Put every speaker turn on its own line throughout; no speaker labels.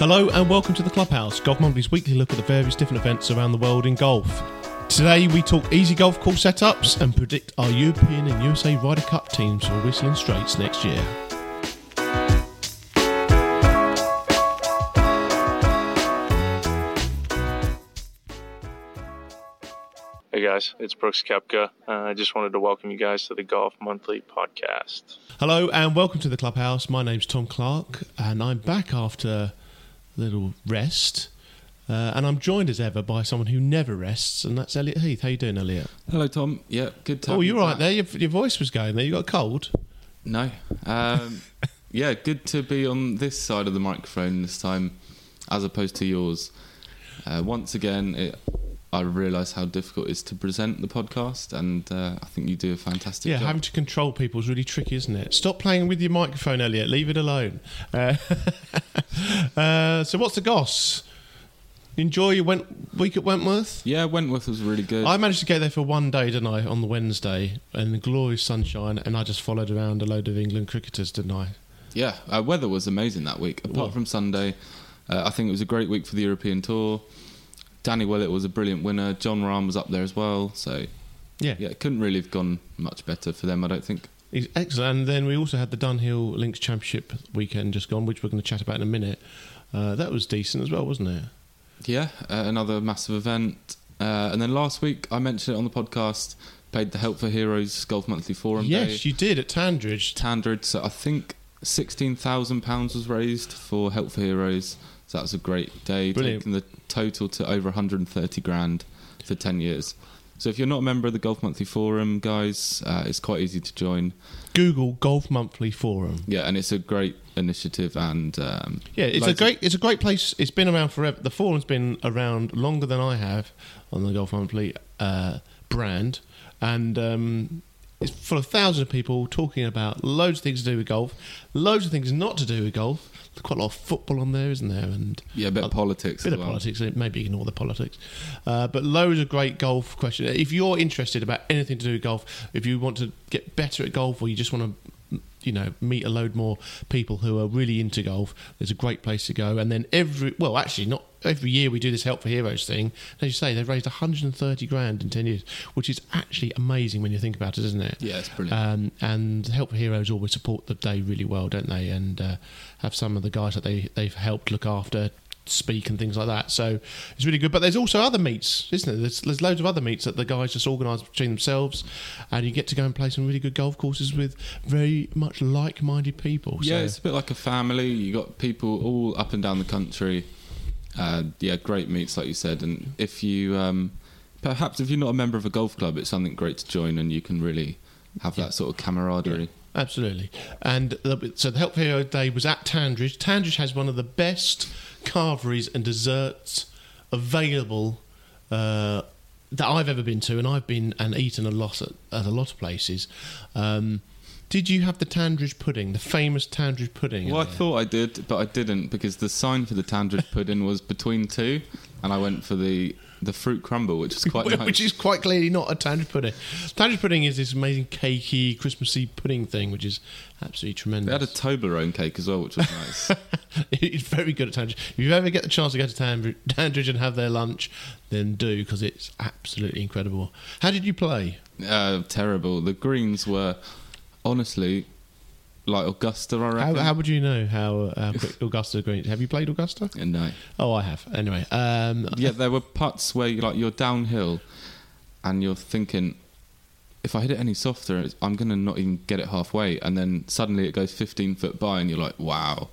Hello and welcome to the Clubhouse, Golf Monthly's weekly look at the various different events around the world in golf. Today we talk easy golf course setups and predict our European and USA Ryder Cup teams for Whistling Straits next year.
Hey guys, it's Brooks Koepka. Uh, I just wanted to welcome you guys to the Golf Monthly podcast.
Hello and welcome to the Clubhouse. My name's Tom Clark and I'm back after little rest. Uh, and I'm joined as ever by someone who never rests, and that's Elliott Heath. How you doing, Elliott?
Hello, Tom. Yeah, good to
Oh, you're right
back.
there. Your, your voice was going there. You got a cold.
No. Um, yeah, good to be on this side of the microphone this time, as opposed to yours. Uh, once again, it, I realise how difficult it is to present the podcast, and uh, I think you do a fantastic job.
Yeah,
job.
having to control people is really tricky, isn't it? Stop playing with your microphone, Elliott. Leave it alone. Uh, uh, so, what's the goss? Enjoy your Went- week at Wentworth.
yeah, Wentworth was really good.
I managed to get there for one day, didn't I, on the Wednesday, in the glorious sunshine, and I just followed around a load of England cricketers, didn't I?
Yeah, uh, weather was amazing that week. Apart
Well-
from Sunday, uh, I think it was a great week for the European Tour. Danny Willett was a brilliant winner. Jon Rahm was up there as well. So
Yeah,
yeah, it couldn't really have gone much better for them. I don't think.
Ex- excellent. And then we also had the Dunhill Links Championship weekend just gone, which we're going to chat about in a minute. Uh, that was decent as well, wasn't it?
Yeah, uh, another massive event. Uh, and then last week, I mentioned it on the podcast, paid the Help for Heroes Golf Monthly Forum
yes,
Day.
you did at Tandridge.
Tandridge. so I think £16,000 was raised for Help for Heroes. So that was a great day,
Brilliant.
taking the total to over 130 grand for 10 years. So if you're not a member of the Golf Monthly Forum, guys, uh, it's quite easy to join.
Google Golf Monthly Forum.
Yeah, and it's a great initiative and um,
Yeah, it's a great it's a great place. It's been around forever. The forum's been around longer than I have on the Golf Monthly uh, brand, and um, it's full of thousands of people talking about loads of things to do with golf, loads of things not to do with golf. There's quite a lot of football on there, isn't there? And
yeah, a bit of politics
bit
as
of
well.
politics. Maybe ignore the politics, uh, but loads of great golf questions. If you're interested about anything to do with golf, if you want to get better at golf, or you just want to, you know, meet a load more people who are really into golf, there's a great place to go. And then every, well, actually, not every year we do this Help for Heroes thing. As you say, they've raised 130 grand in 10 years, which is actually amazing when you think about it, isn't it?
Yeah, it's brilliant.
Um, and Help for Heroes always support the day really well, don't they? And uh, have some of the guys that they they've helped look after speak and things like that. So it's really good. But there's also other meets, isn't there? There's, there's loads of other meets that the guys just organise between themselves, and you get to go and play some really good golf courses with very much like-minded people.
Yeah,
so,
it's a bit like a family. You got people all up and down the country. Uh, yeah, great meets, like you said. And if you, um, perhaps if you're not a member of a golf club, it's something great to join, and you can really have
Yeah.
that sort of camaraderie.
Absolutely. And the, so the Help Hero Day was at Tandridge. Tandridge has one of the best carveries and desserts available uh, that I've ever been to, and I've been and eaten a lot at, at a lot of places. Um, did you have the Tandridge pudding, the famous Tandridge pudding?
Well, I
Elliott?
thought I did, but I didn't because the sign for the Tandridge pudding was between two, and I went for the the fruit crumble, which was quite nice.
which is quite clearly not a Tandridge pudding. Tandridge pudding is this amazing cakey, Christmassy pudding thing, which is absolutely tremendous.
they had a Toblerone cake as well, which was nice.
it's very good at Tandridge. If you ever get the chance to go to Tandridge, Tandridge and have their lunch, then do because it's absolutely incredible. How did you play?
uh, terrible. The greens were honestly like Augusta. I
How,
reckon.
how would you know how, how Augusta Green? Have you played Augusta?
And no.
Oh, I have. Anyway, um,
yeah, there were putts where you like you're downhill, and you're thinking, if I hit it any softer, it's- I'm gonna not even get it halfway, and then suddenly it goes 15 foot by, and you're like, wow,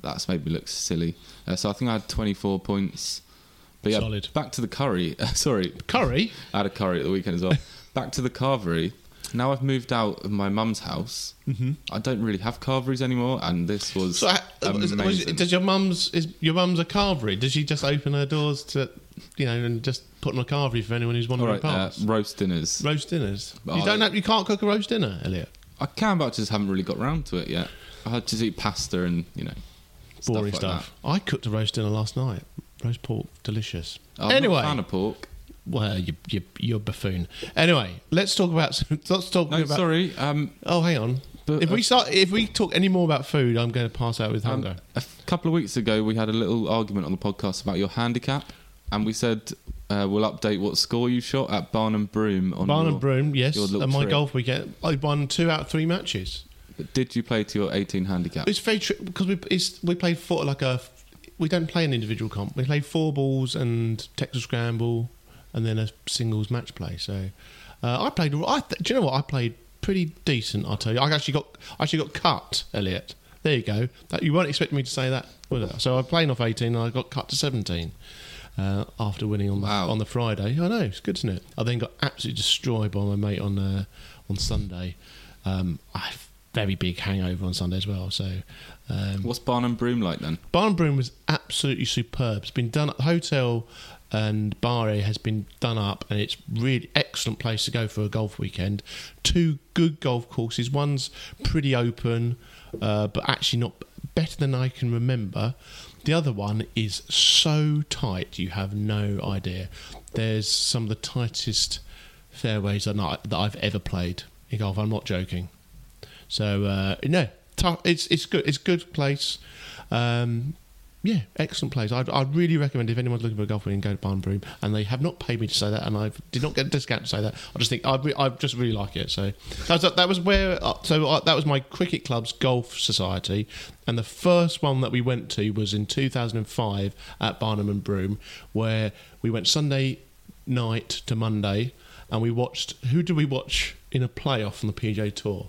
that's made me look silly. Uh, so I think I had 24 points. But yeah,
Solid.
back to the curry. Sorry,
curry.
I had a curry at the weekend as well. back to the carvery. Now I've moved out of my mum's house.
Mm-hmm.
I don't really have carveries anymore, and this was
So, uh, was- was-
amazing.
does your mum's is your mum's a carvery? Does she just open her doors to, you know, and just put on a carvery for anyone who's wandering
right, uh,
past?
roast dinners.
roast dinners. You
Oh,
don't have, you can't cook a roast dinner, Elliott.
I can, but I just haven't really got round to it yet. I had to eat pasta and you know
Boring
stuff. Like
stuff. I cooked a roast dinner last night. Roast pork, delicious.
I'm
anyway,
not a fan of pork.
Well, you, you, you're a buffoon. Anyway, let's talk about. Let's talk
No,
about.
sorry. Um,
Oh, hang on.
But
If
a-
we start, if we talk any more about food, I'm going to pass out with
Um,
hunger.
a couple of weeks ago, we had a little argument on the podcast about your handicap, and we said uh, we'll update what score you shot at Barnham Broom on
Barn
your,
and Broom, yes. And my
trip.
golf weekend, I won two out of three matches.
But Did you play to your 18 handicap?
It's very tricky because we it's, we played four like a. We don't play an individual comp. We play four balls and Texas Scramble, and then a singles match play. So uh, I played. I th- do you know what? I played pretty decent. I'll tell you. I actually got I actually got cut, Elliott. There you go. That, you weren't expecting me to say that? So I played off eighteen, and I got cut to seventeen. Uh, after winning on the,
Wow.
on the Friday, I know it's good, isn't it? I then got absolutely destroyed by my mate on uh, on Sunday. Um, I have very big hangover on Sunday as well. So um,
What's Barnham Broom like then?
Barn and Broom was absolutely superb. It's been done at the hotel and bar area has been done up, and it's really excellent place to go for a golf weekend. Two good golf courses. One's pretty open, uh, but actually not better than I can remember. The other one is so tight you have no idea. There's some of the tightest fairways that I've ever played in golf. I'm not joking. So uh, no, tough. It's it's good. It's good place. Um, yeah, excellent place. I'd, I'd really recommend if anyone's looking for a golf go to Barn Broom. And they have not paid me to say that, and I did not get a discount to say that. I just think I, re- I just really like it. So that was, that was where. Uh, so uh, that was my cricket club's golf society, and the first one that we went to was in 2005 at Barnum and Broom, where we went Sunday night to Monday, and we watched. Who did we watch in a playoff on the PGA Tour?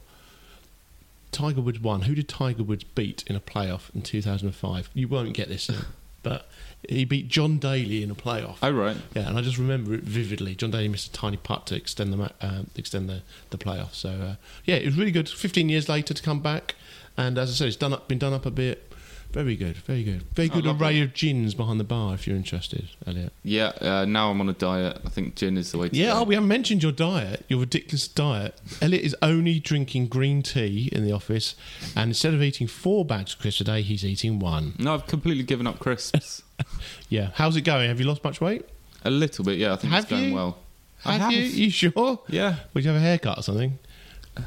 Tiger Woods won. Who did Tiger Woods beat in a playoff in 2005? You won't get this, but he beat John Daly in a playoff.
Oh, right.
Yeah, and I just remember it vividly. John Daly missed a tiny putt to extend the ma- uh, extend the the playoff. So uh, yeah, it was really good. 15 years later to come back, and as I said, it's done up, been done up a bit. Very good, very good, very good array of gins behind the bar. If you're interested, Elliott.
Yeah, uh, now I'm on a diet. I think gin is the way to
Yeah,
go.
oh, we haven't mentioned your diet, your ridiculous diet. Elliott is only drinking green tea in the office, and instead of eating four bags of crisps a day, he's eating one.
No, I've completely given up crisps.
Yeah, how's it going? Have you lost much weight?
a little bit, yeah. I think
Have
it's going
you?
well. I
Have, you? You sure?
Yeah.
Would you have a haircut or something?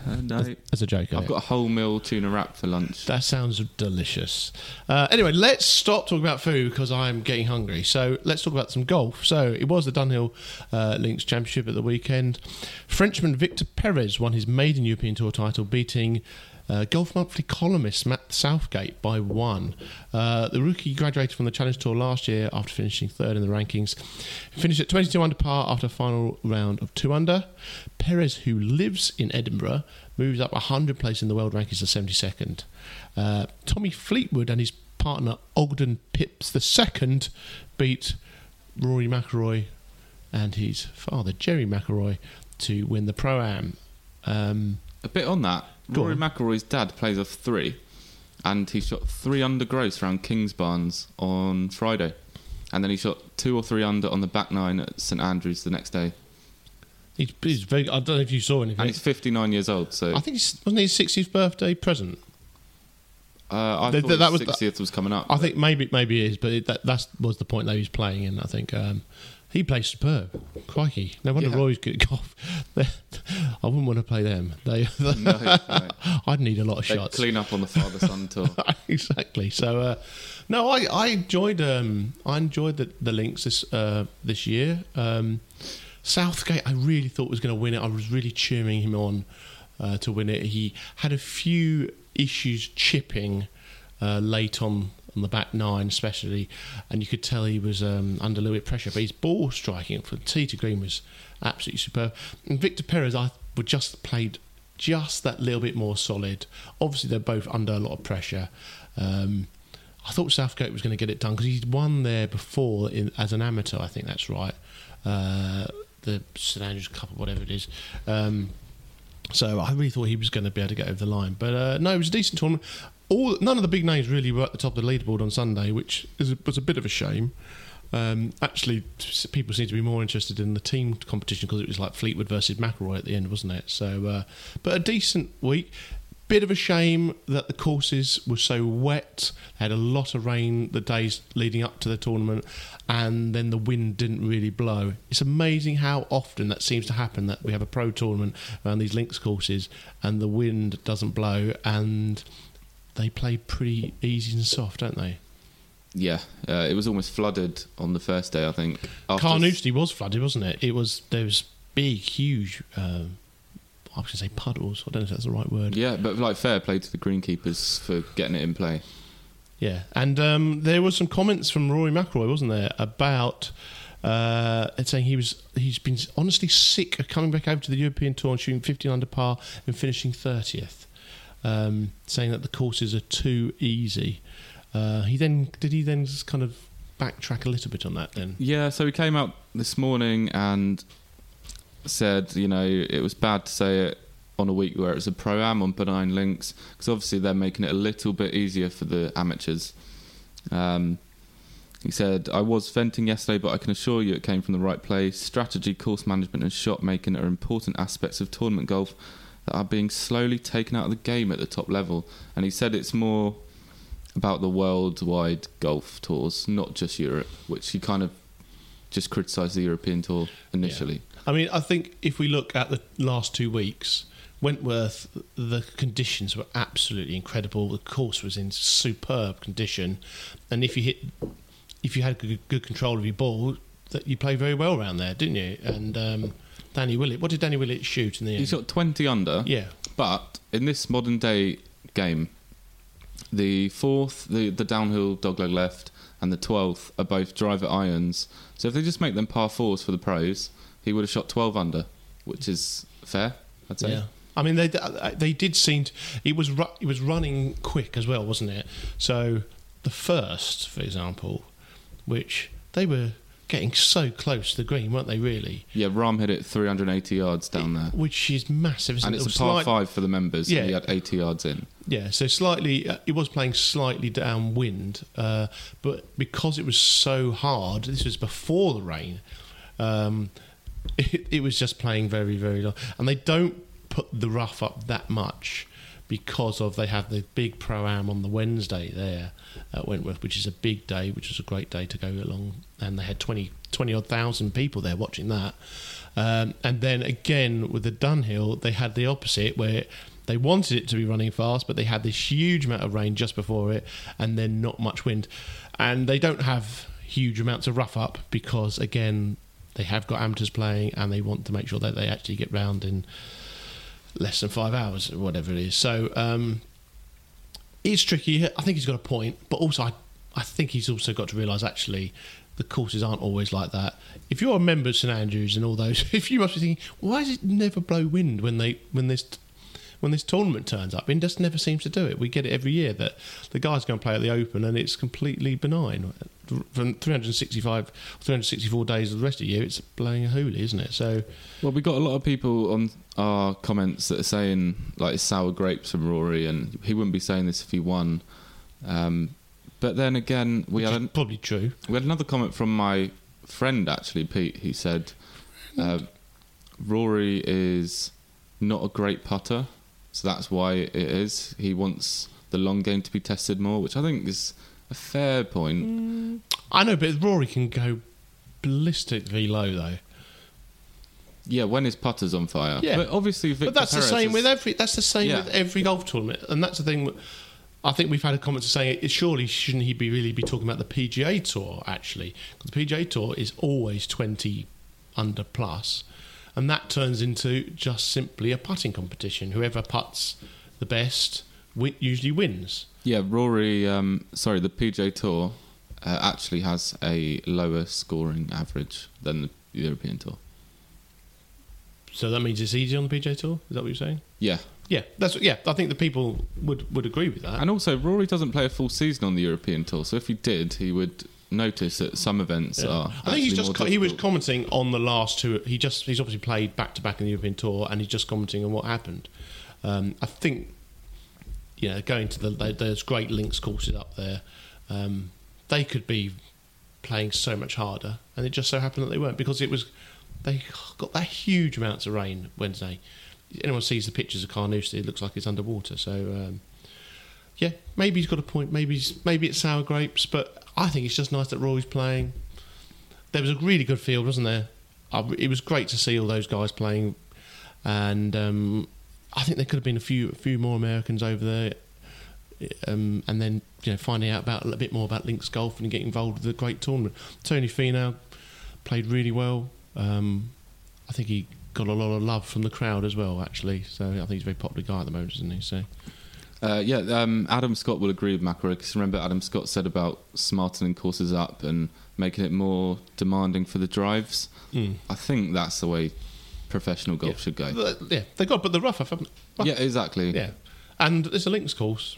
Uh, no.
That's a joke.
I've got a whole meal tuna wrap for lunch.
That sounds delicious. Uh, anyway, let's stop talking about food because I'm getting hungry. So let's talk about some golf. So it was the Dunhill uh, Links Championship at the weekend. Frenchman Victor Perez won his maiden European Tour title, beating uh, Golf Monthly columnist Matt Southgate by one. Uh, the rookie graduated from the Challenge Tour last year after finishing third in the rankings. Finished at 22 under par after a final round of two under. Perez, who lives in Edinburgh, moves up 100 places in the world rankings to 72nd. Uh, Tommy Fleetwood and his partner Ogden Phipps II beat Rory McIlroy and his father Gerry McIlroy to win the pro am. Um,
A bit on that.
Go
Rory
on.
McIlroy's dad plays off three, and he shot three under gross around Kingsbarns on Friday, and then he shot two or three under on the back nine at St Andrews the next day.
he's, he's very. I don't know if you saw anything.
And he's 59 years old, so
I think it's, wasn't his 60th birthday present.
uh, I
Th-
thought
th- that was the-
60th was coming up.
I think maybe maybe it is, but it, that that was the point that he was playing in. I think um, he plays superb. Crikey, no wonder
Yeah.
Roy's good golf. I wouldn't want to play them. They,
No, no.
I'd need a lot of
They
shots.
clean up on the father son tour.
exactly. So, uh, no, I, I enjoyed um, I enjoyed the, the links this uh, this year. Um, Southgate, I really thought was going to win it. I was really cheering him on uh, to win it. He had a few issues chipping uh, late on on the back nine, especially, and you could tell he was um, under a little bit of pressure. But his ball striking from tee to green was absolutely superb. And Victor Perez, I would just played just that little bit more solid. Obviously, they're both under a lot of pressure. Um, I thought Southgate was going to get it done because he's won there before in, as an amateur. I think that's right. Uh, the St Andrews Cup or whatever it is. Um, so I really thought he was going to be able to get over the line, but uh, no, it was a decent tournament. All none of the big names really were at the top of the leaderboard on Sunday, which is was a bit of a shame. Um, actually, people seem to be more interested in the team competition because it was like Fleetwood versus McIlroy at the end, wasn't it? So, uh, but a decent week. bit of a shame that the courses were so wet. They had a lot of rain the days leading up to the tournament, and then the wind didn't really blow. It's amazing how often that seems to happen that we have a pro tournament around these links courses and the wind doesn't blow, and they play pretty easy and soft, don't they?
Yeah, uh, it was almost flooded on the first day. I think. After-
Carnoustie was flooded, wasn't it? It was there was big, huge. Um, I was going to say puddles. I don't know if that's the right word.
Yeah, but like fair play to the greenkeepers for getting it in play.
Yeah, and um, there was some comments from Rory McIlroy, wasn't there, about uh, saying he was he's been honestly sick of coming back over to the European Tour and shooting 15 under par and finishing 30th, um, saying that the courses are too easy. Uh, he then did he then just kind of backtrack a little bit on that then.
Yeah, so he came out this morning and said, you know, it was bad to say it on a week where it's a pro am on benign links because obviously they're making it a little bit easier for the amateurs. Um, he said, I was venting yesterday, but I can assure you it came from the right place. Strategy, course management, and shot making are important aspects of tournament golf that are being slowly taken out of the game at the top level. And he said it's more about the worldwide golf tours, not just Europe, which he kind of just criticised the European tour initially.
I mean, I think if we look at the last two weeks, Wentworth, the conditions were absolutely incredible. The course was in superb condition, and if you hit, if you had good, good control of your ball, that you played very well around there, didn't you? And um, Danny Willett, what did Danny Willett shoot in the end?
He shot 20 under,
yeah,
but in this modern day game, the fourth, the, the downhill dogleg left, and the 12th are both driver irons. So if they just make them par fours for the pros, he would have shot 12 under, which is fair, I'd say.
yeah. I mean, they they did seem to, it was ru- it was running quick as well, wasn't it? So the first, for example, which they were getting so close to the green, weren't they? Really,
Yeah, Rahm hit it 380 yards down there.
which is massive,
And
it?
it's
It
a par
slight-
five for the members.
Yeah.
Yeah. He had 80 yards in.
Yeah, so slightly, uh, it was playing slightly downwind, uh, but because it was so hard, this was before the rain. Um, it, it was just playing very, very long, and they don't put the rough up that much because of they have the big pro am on the Wednesday there at Wentworth, which is a big day, which was a great day to go along, and they had 20, 20 odd thousand people there watching that. Um, and then again with the Dunhill, they had the opposite where they wanted it to be running fast, but they had this huge amount of rain just before it, and then not much wind. And they don't have huge amounts of rough up because again they have got amateurs playing, and they want to make sure that they actually get round in less than five hours or whatever it is. So um, it's tricky. I think he's got a point, but also I, I think he's also got to realise actually the courses aren't always like that. If you're a member of St Andrews and all those, if you must be thinking, why does it never blow wind when they when this when this tournament turns up? It just never seems to do it. We get it every year that the guys go and play at the Open and it's completely benign. From 365, 364 days of the rest of the year, it's blowing a hoolie, isn't it? So
Well, we got a lot of people on our comments that are saying like sour grapes from Rory, and he wouldn't be saying this if he won. Um, but then again, we
which
had an,
probably true.
we had another comment from my friend actually, Pete, who said uh, Rory is not a great putter, so that's why it is. He wants the long game to be tested more, which I think is a fair point. Mm.
I know, but Rory can go ballistically low though.
Yeah, when his putter's on fire.
Yeah.
but obviously, Victor
but that's the same
is-
with every. That's the same
Yeah.
with every golf tournament, and that's the thing. I think we've had a comment saying, it, surely shouldn't he be really be talking about the PGA Tour actually? Because the PGA Tour is always twenty under plus, and that turns into just simply a putting competition. Whoever puts the best wi- usually wins.
Yeah, Rory. Um, sorry, the PGA Tour uh, actually has a lower scoring average than the European Tour.
So that means it's easy on the PGA Tour. Is that what you're saying?
Yeah,
Yeah, that's yeah. I think the people would would agree with that.
and also Rory doesn't play a full season on the European Tour, so if he did, he would notice that some events
Yeah.
are.
I think he's just co- he was commenting on the last two. He just he's obviously played back to back in the European Tour, and he's just commenting on what happened. Um, I think you know going to the those great links courses up there. Um, they could be playing so much harder, and it just so happened that they weren't because it was they got that huge amounts of rain Wednesday. anyone sees the pictures of Carnoustie, it looks like it's underwater. So um, yeah, maybe he's got a point. Maybe he's, maybe it's sour grapes, but I think it's just nice that Rory's playing. There was a really good field, wasn't there? I, it was great to see all those guys playing, and um, I think there could have been a few a few more Americans over there. Um, and then you know finding out about a bit more about Links Golf and getting involved with the great tournament. Tony Finau played really well. Um, I think he got a lot of love from the crowd as well, actually. So I think he's a very popular guy at the moment, isn't he? So
Uh, yeah, um, Adam Scott will agree with McIlroy because remember Adam Scott said about smartening courses up and making it more demanding for the drives.
Mm.
I think that's the way professional golf
yeah.
should go.
But, yeah, they got but the rough, haven't they?
Yeah, exactly.
yeah. And it's a links course.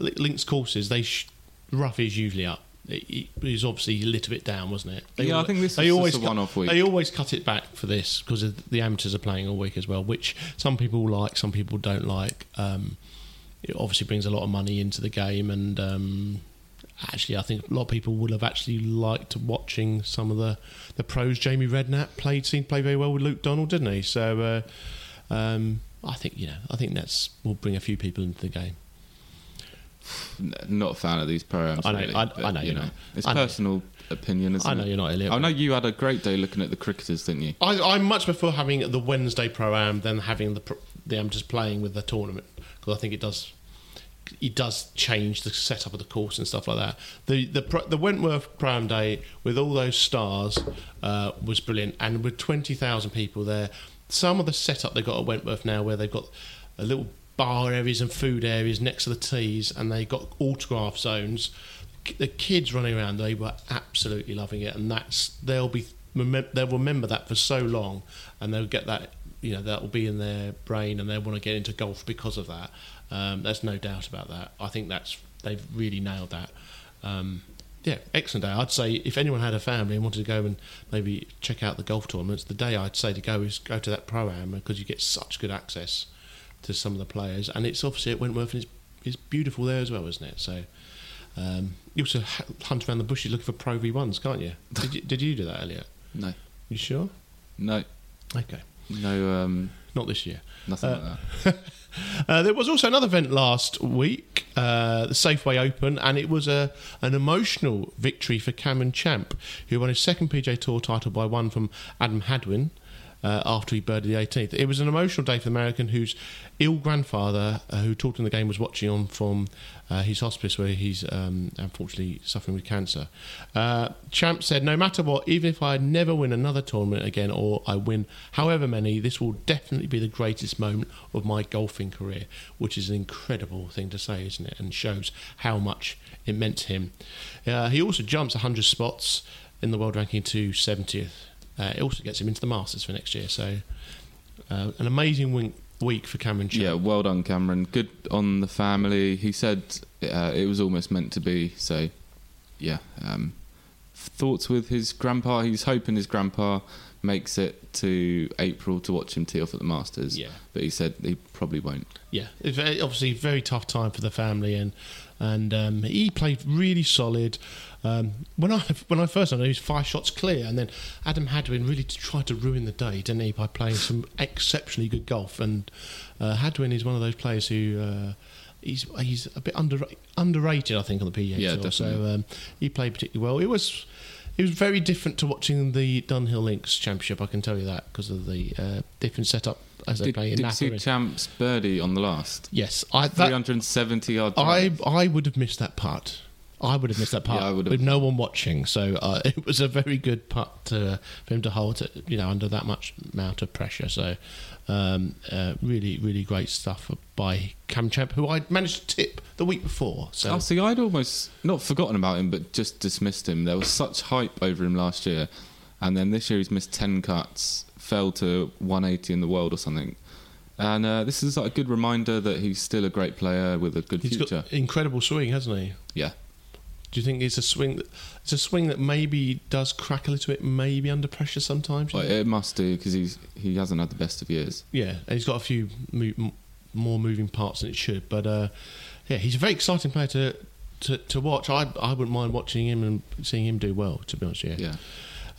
Li- Links courses, they sh- rough is usually up. It, it was obviously a little bit down, wasn't it?
Yeah, I think this
they
just a one-off week.
They always cut it back for this because the amateurs are playing all week as well, which some people like, some people don't like. Um, it obviously brings a lot of money into the game, and um, actually, I think a lot of people would have actually liked watching some of the, the pros. Jamie Redknapp played, seemed to play very well with Luke Donald, didn't he? So, uh, um, I think you know, I think that's will bring a few people into the game.
Not a fan of these programs.
I know-
really,
I-
but,
I know
you
you're
know, it's
I know.
personal opinion, isn't
I know
it?
you're not Elliott.
I know you had a great day looking at the cricketers, didn't you?
I, I much prefer having the Wednesday pro am than having the amateurs playing with the tournament because I think it does it does change the setup of the course and stuff like that. The the the Wentworth pro am day with all those stars uh, was brilliant, and with twenty thousand people there, some of the setup they got at Wentworth now where they've got a little bar areas and food areas next to the tees, and they got autograph zones. The kids running around, they were absolutely loving it, and that's they'll be they'll remember that for so long, and they'll get that you know that will be in their brain, and they want to get into golf because of that. Um, there's no doubt about that. I think that's they've really nailed that. Um, yeah, excellent day. I'd say if anyone had a family and wanted to go and maybe check out the golf tournaments, the day I'd say to go is go to that pro am because you get such good access to some of the players, and it's obviously at Wentworth and it's, it's beautiful there as well, isn't it? So. Um, you also hunt around the bushes looking for Pro V1s, can't you? Did you, did you do that earlier?
No,
You sure?
no,
Okay.
No, um,
Not this year.
nothing
Uh,
like that.
Uh, there was also another event last week, uh, the Safeway Open, and it was a an emotional victory for Cameron Champ, who won his second PGA Tour title by one from Adam Hadwin. Uh, after he birdied the 18th, it was an emotional day for the American, whose ill grandfather, uh, who talked in the game, was watching on from uh, his hospice where he's um, unfortunately suffering with cancer. Uh, Champ said, "No matter what, even if I never win another tournament again, or I win however many, this will definitely be the greatest moment of my golfing career." Which is an incredible thing to say, isn't it? And shows how much it meant to him. Uh, he also jumps 100 spots in the world ranking to 70th. Uh, it also gets him into the Masters for next year. So, uh, an amazing win- week for Cameron Champ.
Yeah, well done, Cameron. Good on the family. He said uh, it was almost meant to be. So, yeah. Um, thoughts with his grandpa. He's hoping his grandpa makes it to April to watch him tee off at the Masters.
Yeah.
But he said he probably won't.
Yeah, it's obviously a very tough time for the family, and and um, he played really solid. Um, when I when I first him, he was five shots clear, and then Adam Hadwin really tried to ruin the day, didn't he, by playing some exceptionally good golf. And uh, Hadwin is one of those players who. Uh, He's he's a bit under, underrated, I think, on the PGA
Yeah,
Tour. So um, he played particularly well. It was it was very different to watching the Dunhill Links Championship. I can tell you that because of the uh, different setup as they
Did,
play in
did see Champs birdie on the last?
Yes, I that,
370 yard
I. I would have missed that putt. I would have missed that putt
Yeah, I would have.
with no one watching. So uh, it was a very good putt to, for him to hold, it, you know, under that much amount of pressure. So um, uh, really, really great stuff by Cam Champ, who I managed to tip the week before. So
Oh, see, I'd almost not forgotten about him, but just dismissed him. There was such hype over him last year, and then this year he's missed ten cuts, fell to 180 in the world or something. And uh, this is like a good reminder that he's still a great player with a good
he's
future.
got incredible swing, hasn't he?
Yeah,
Do you think it's a swing? That, it's a swing that maybe does crack a little bit, maybe under pressure sometimes. think?
it must do because he's he hasn't had the best of years.
Yeah, and he's got a few mo- more moving parts than it should. But uh, yeah, he's a very exciting player to to, to watch. I I wouldn't mind watching him and seeing him do well. To be honest, yeah.
Yeah,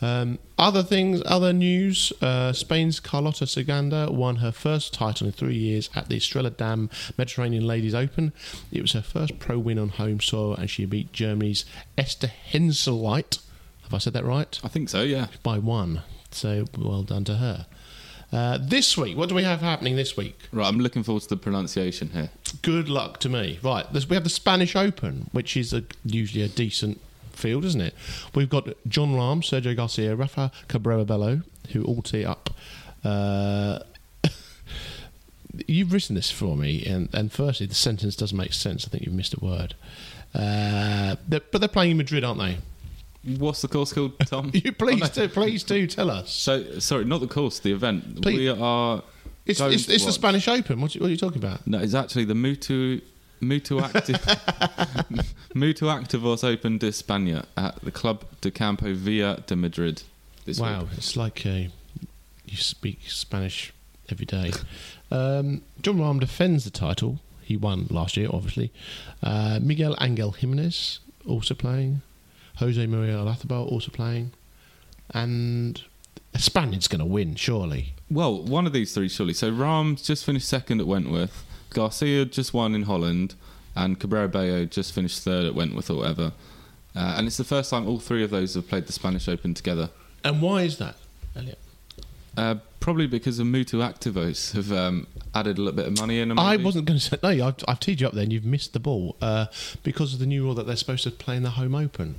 Um, other things, other news. Uh, Spain's Carlota Ciganda won her first title in three years at the Estrella Dam Mediterranean Ladies Open. It was her first pro win on home soil, and she beat Germany's Esther Henseleit. Have I said that right?
I think so. Yeah.
By one. So well done to her. Uh, this week, what do we have happening this week?
Right. I'm looking forward to the pronunciation here.
Good luck to me. Right, this, we have the Spanish Open, which is a, usually a decent field, isn't it? We've got Jon Rahm, Sergio Garcia, Rafa Cabrera Bello, who all tee up. Uh, you've written this for me, and, and firstly, the sentence doesn't make sense. I think you've missed a word. Uh, they're, but they're playing in Madrid, aren't they?
What's the course called, Tom?
You please
Oh, no.
do, please do tell us.
So sorry, not the course, the event.
Please.
We are.
It's, it's, it's the Spanish Open. What, you- what are you talking about?
No, it's actually the Mutu Mutu Active Mutuactivos Open de España at the Club de Campo Villa de Madrid. This
wow,
week.
it's like uh, you speak Spanish every day. Um, Jon Rahm defends the title. He won last year, obviously. Uh, Miguel Angel Jimenez also playing. Jose Maria Olazabal also playing. And a Spaniard's going to win, surely.
Well, one of these three surely. So Rahm's just finished second at Wentworth. Garcia just won in Holland, and Cabrera Bello just finished third at Wentworth or whatever. Uh, and it's the first time all three of those have played the Spanish Open together.
And why is that, Elliott?
Uh, probably because of Mutuactivos have um, added a little bit of money in.
I wasn't going to say no. I've, I've teed you up there, and you've missed the ball uh, because of the new rule that they're supposed to play in the home open.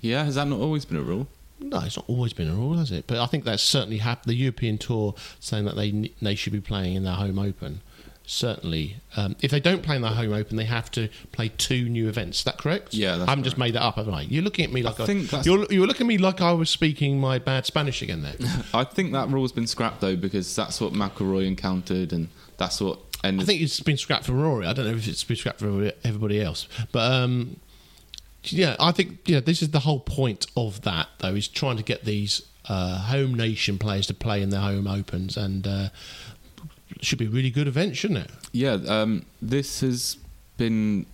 Yeah, has that not always been a rule?
No, it's not always been a rule, has it? But I think that's certainly happened. The European Tour saying that they they should be playing in their home open. Certainly, um, if they don't play in their home open, they have to play two new events. Is that correct?
Yeah, that's
I haven't just made that up, haven't I? You're looking at me like I
think that's-
you're you're looking at me like I was speaking my bad Spanish again. There,
I think that rule's been scrapped though because that's what McIlroy encountered, and that's what ended.
I think it's been scrapped for Rory. I don't know if it's been scrapped for everybody else, but um, yeah, I think yeah, this is the whole point of that though is trying to get these uh, home nation players to play in their home opens, and uh, should be a really good event, shouldn't it?
Yeah, um, this has been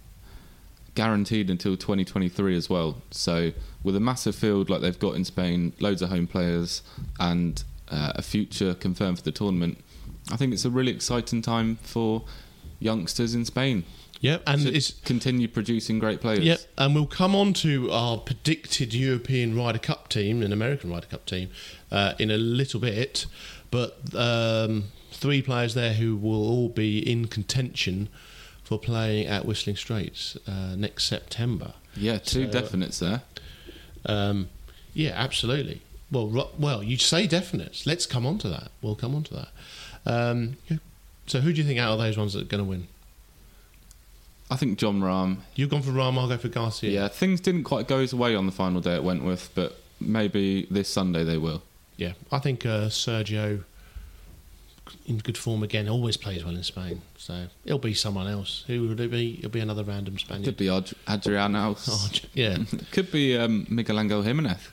guaranteed until 2023 as well. So with a massive field like they've got in Spain, loads of home players, and uh, a future confirmed for the tournament, I think it's a really exciting time for youngsters in Spain
Yep, and
to
it's
continue producing great players.
Yep, and we'll come on to our predicted European Ryder Cup team and American Ryder Cup team uh, in a little bit. But um, three players there who will all be in contention for playing at Whistling Straits uh, next September.
Yeah, two
So-
definites there.
Um, yeah, absolutely. Well, ro- well, you say definites. Let's come on to that. We'll come on to that. Um, so, who do you think out of those ones that are going to win?
I think Jon Rahm.
You've gone for Rahm. I'll go for Garcia.
Yeah, things didn't quite go his way on the final day at Wentworth, but maybe this Sunday they will.
Yeah, I think uh, Sergio in good form again. Always plays well in Spain, so it'll be someone else. Who would it be? It'll be another random Spaniard.
Could be Ad- Adriano.
Oh, yeah,
Could be um, Miguel Angel Jimenez.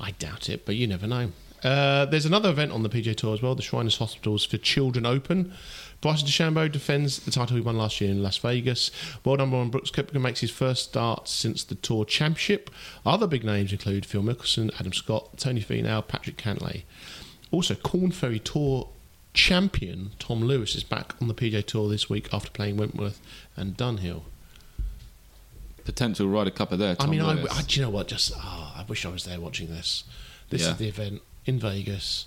I doubt it, but you never know. Uh, there's another event on the PGA Tour as well, the Shriners Hospitals for Children Open. Bryson DeChambeau defends the title he won last year in Las Vegas. World number one Brooks Koepka makes his first start since the Tour Championship. Other big names include Phil Mickelson, Adam Scott, Tony Finau, Patrick Cantlay. Also, Korn Ferry Tour champion Tom Lewis is back on the PGA Tour this week after playing Wentworth and Dunhill.
Potential Ryder Cupper there.
I mean, I, I, do you know what? Just oh, I wish I was there watching this. This
Yeah.
is the event in Vegas.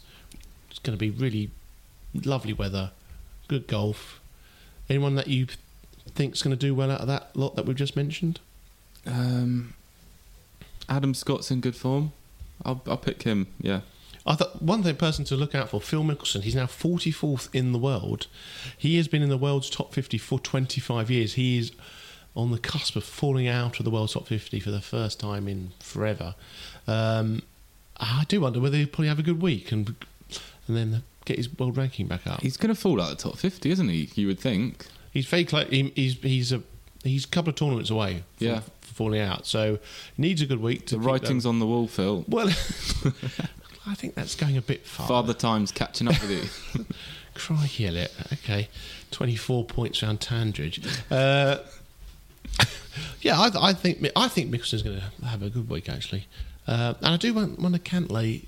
It's going to be really lovely weather, good golf. Anyone that you think's going to do well out of that lot that we've just mentioned?
Um, Adam Scott's in good form. I'll, I'll pick him. Yeah.
I thought one thing person to look out for, Phil Mickelson. He's now 44th in the world. He has been in the world's top 50 for 25 years. He is on the cusp of falling out of the world's top 50 for the first time in forever. Um, I do wonder whether he'll probably have a good week and and then get his world ranking back up.
He's going to fall out of the top 50, isn't he? You would think.
He's very close. He, he's he's a he's a couple of tournaments away from,
Yeah.
falling out. So needs a good week to
The writing's on the wall, Phil.
Well, I think that's going a bit far.
Father Time's catching up with you.
Crikey, Elliott. Okay, twenty-four points round Tandridge. Uh, yeah, I, I think I think Mickelson's going to have a good week actually. Uh, and I do want, wonder, Cantlay,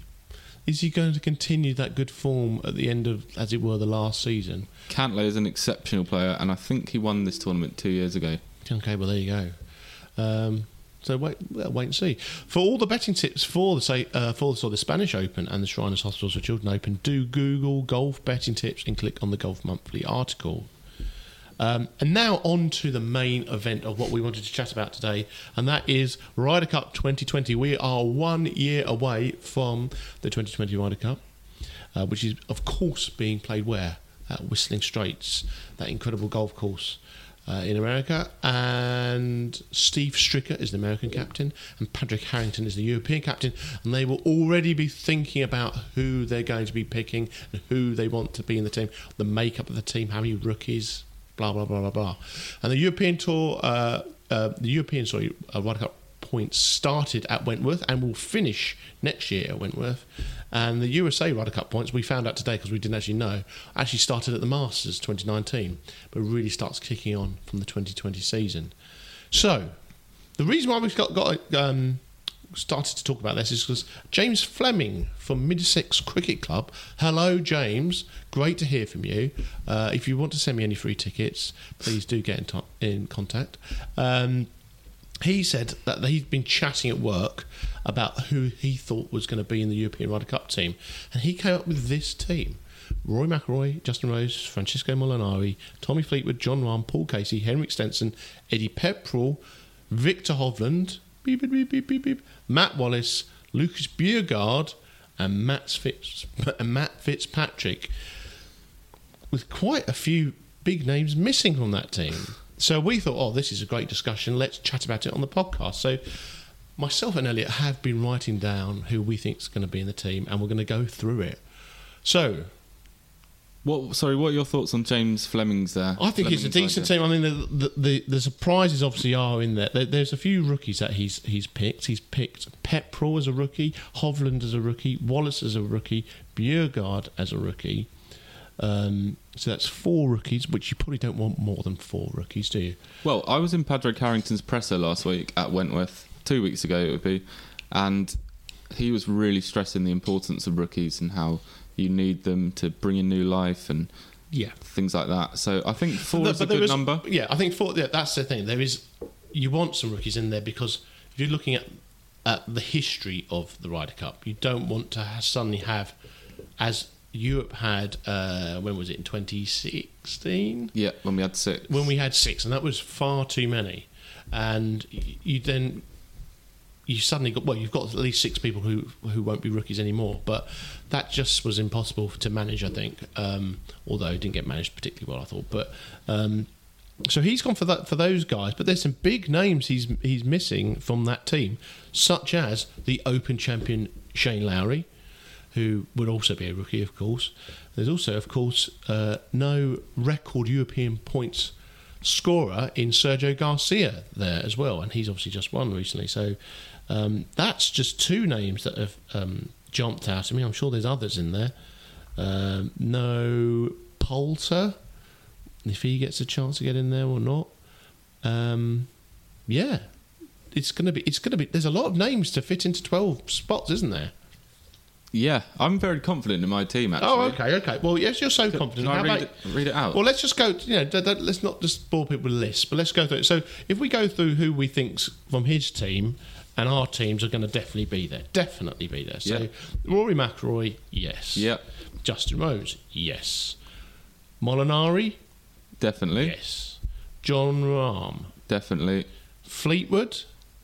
is he going to continue that good form at the end of, as it were, the last season?
Cantlay is an exceptional player, and I think he won this tournament two years ago.
Okay, well there you go. Um, so wait, well, wait and see. For all the betting tips for the say uh, for the, so the Spanish Open and the Shriners Hospitals for Children Open, do Google golf betting tips and click on the Golf Monthly article. Um, and now on to the main event of what we wanted to chat about today, and that is Ryder Cup 2020. We are one year away from the 2020 Ryder Cup, uh, which is of course being played where? At Whistling Straits, that incredible golf course uh, in America, and Steve Stricker is the American captain, and Padraig Harrington is the European captain, and they will already be thinking about who they're going to be picking and who they want to be in the team, the makeup of the team, how many rookies, blah blah blah blah blah. And the European tour, uh, uh, the European sorry, uh, Ryder Cup points started at Wentworth and will finish next year at Wentworth. And the USA Ryder Cup points, we found out today because we didn't actually know, actually started at the Masters 2019, but really starts kicking on from the 2020 season. So, the reason why we've got, got um, started to talk about this is because James Fleming from Middlesex Cricket Club. Hello, James. Great to hear from you. Uh, if you want to send me any free tickets, please do get in, in contact. Um, he said that he'd been chatting at work about who he thought was going to be in the European Ryder Cup team, and he came up with this team. Roy McIlroy, Justin Rose, Francesco Molinari, Tommy Fleetwood, Jon Rahm, Paul Casey, Henrik Stenson, Eddie Pepperell, Viktor Hovland, beep, beep, beep, beep, beep, Matt Wallace, Lucas Bjergaard, and Matt, Fitz, and Matt Fitzpatrick, with quite a few big names missing from that team. So we thought, oh, this is a great discussion. Let's chat about it on the podcast. So myself and Elliott have been writing down who we think is going to be in the team, and we're going to go through it. So
What? Sorry, what are your thoughts on James Fleming's there?
I think it's a decent
idea?
team. I mean, the, the the the surprises obviously are in there. there. There's a few rookies that he's he's picked. He's picked Pepperell as a rookie, Hovland as a rookie, Wallace as a rookie, Bjerregaard as a rookie. Um, so that's four rookies, which you probably don't want more than four rookies, do you?
Well, I was in Padraig Harrington's presser last week at Wentworth, two weeks ago it would be, and he was really stressing the importance of rookies and how you need them to bring in new life and
Yeah.
things like that. So I think four
But-
is a good
is-
number.
Yeah, I think four. Yeah, that's the thing. There is you want some rookies in there because if you're looking at at the history of the Ryder Cup, you don't want to ha suddenly have as Europe had uh, when was it in 2016
Yeah, when we had six.
when we had six, and that was far too many. And you then you suddenly got well, you've got at least six people who who won't be rookies anymore. But that just was impossible to manage, I think. Um, although it didn't get managed particularly well, I thought. But um, so he's gone for that for those guys. But there's some big names he's he's missing from that team, such as the Open champion Shane Lowry, who would also be a rookie, of course. There's also, of course, uh, no record European points scorer in Sergio Garcia there as well, and he's obviously just won recently. So um, that's just two names that have um, jumped out at me. I'm sure there's others in there. Um, no Poulter, if he gets a chance to get in there or not. Um, yeah, it's gonna be. It's gonna be. There's a lot of names to fit into 12 spots, isn't there?
Yeah, I'm very confident in my team. Actually.
Oh, okay, okay. Well, yes, you're so confident.
can I read
about-
it, read it out?
Well, let's just go. You know, let's not just bore people with lists, but let's go through. it. So, if we go through who we think's from his team, and our teams are going to definitely be there, definitely be there. So,
Yeah.
Rory McIlroy, yes.
Yep.
Justin Rose, yes. Molinari,
definitely,
yes. Jon Rahm,
definitely,
Fleetwood.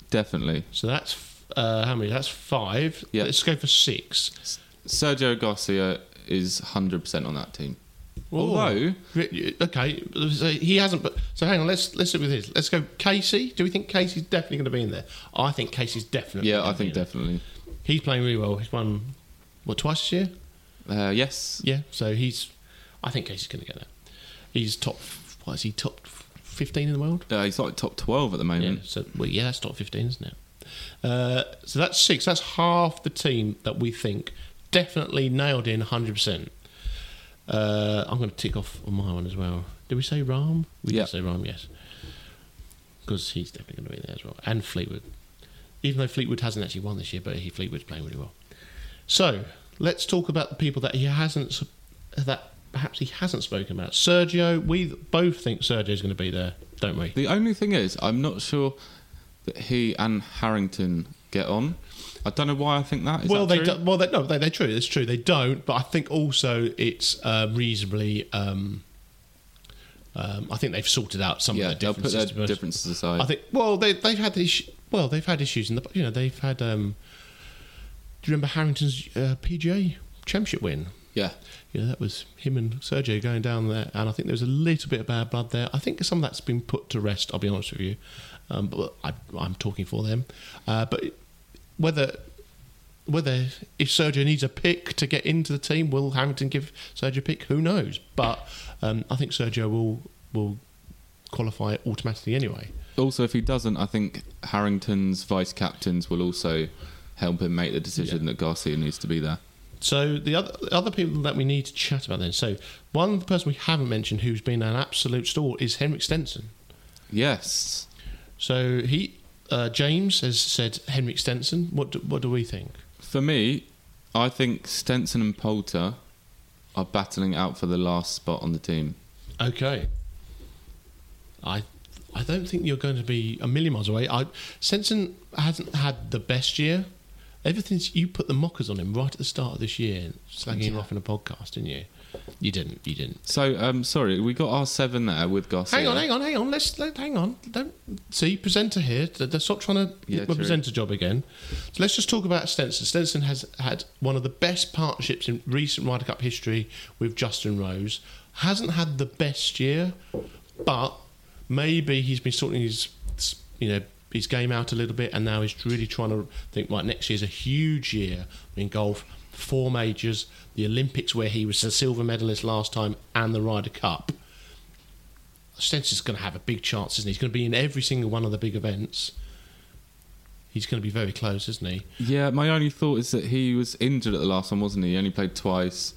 definitely.
So that's uh, how many? That's five.
Yeah.
Let's go for six.
Sergio Garcia is 100% on that team. Although,
okay, so he hasn't. But so hang on, let's let's sit with his. Let's go Casey. Do we think Casey's definitely going to be in there? I think Casey's definitely.
yeah, I
be
think
in there.
definitely.
he's playing really well. He's won what twice this year.
Uh, yes,
Yeah, so he's. I think Casey's going to get that. He's top. What is he? Top fifteen in the world.
uh, he's like top 12 at the moment. Yeah.
So well, yeah, that's top fifteen, isn't it? Uh, so that's six. That's half the team that we think definitely nailed in hundred percent. Uh, I'm going to tick off on my one as well. Did we say Rahm? We
Yeah.
did say Rahm, yes. Because he's definitely going to be there as well. And Fleetwood. even though Fleetwood hasn't actually won this year, but he Fleetwood's playing really well. So let's talk about the people that he hasn't that perhaps he hasn't spoken about. Sergio, we both think Sergio's going to be there, don't we?
The only thing is, I'm not sure that he and Harrington get on. I don't know why I think that. Is
well,
that
they do, well, they, no, they, they're true. It's true. They don't, but I think also it's uh, reasonably. Um, um, I think they've sorted out some
yeah,
of their
they'll put
differences.
their
to be honest.
differences aside.
I think. Well, they they've had issues. Well, they've had issues in the. You know, they've had. Um, do you remember Harrington's uh, PGA Championship win?
yeah,
Yeah, that was him and Sergio going down there, and I think there was a little bit of bad blood there. I think some of that's been put to rest. I'll be honest with you, um, but I, I'm talking for them. Uh, but whether whether if Sergio needs a pick to get into the team, will Harrington give Sergio a pick? Who knows? But um, I think Sergio will will qualify automatically anyway.
Also, if he doesn't, I think Harrington's vice captains will also help him make the decision that Garcia needs to be there.
So the other the other people that we need to chat about then. So one person we haven't mentioned who's been an absolute stalwart is Henrik Stenson.
Yes,
So he, uh, James has said Henrik Stenson. What do, what do we think?
for me, I think Stenson and Poulter are battling out for the last spot on the team.
Okay. I I don't think you're going to be a million miles away. I Stenson hasn't had the best year. Ever since you put the mockers on him right at the start of this year, slagging him off in a podcast, didn't you? You didn't. You didn't.
So, um, sorry, we got our seven there with Garcia.
Hang on, hang on, hang on. Let's let, hang on. Don't see presenter here. Th- th- Stop trying to
Yeah,
get my presenter job again. So let's just talk about Stenson. Stenson has had one of the best partnerships in recent Ryder Cup history with Justin Rose. Hasn't had the best year, but maybe he's been sorting his you know his game out a little bit, and now he's really trying to think. Right, next year's a huge year in golf. Four majors, the Olympics where he was a silver medalist last time, and the Ryder Cup. Stenson's going to have a big chance, isn't he? He's going to be in every single one of the big events. He's going to be very close, isn't he?
Yeah, my only thought is that he was injured at the last one, wasn't he? He only played twice.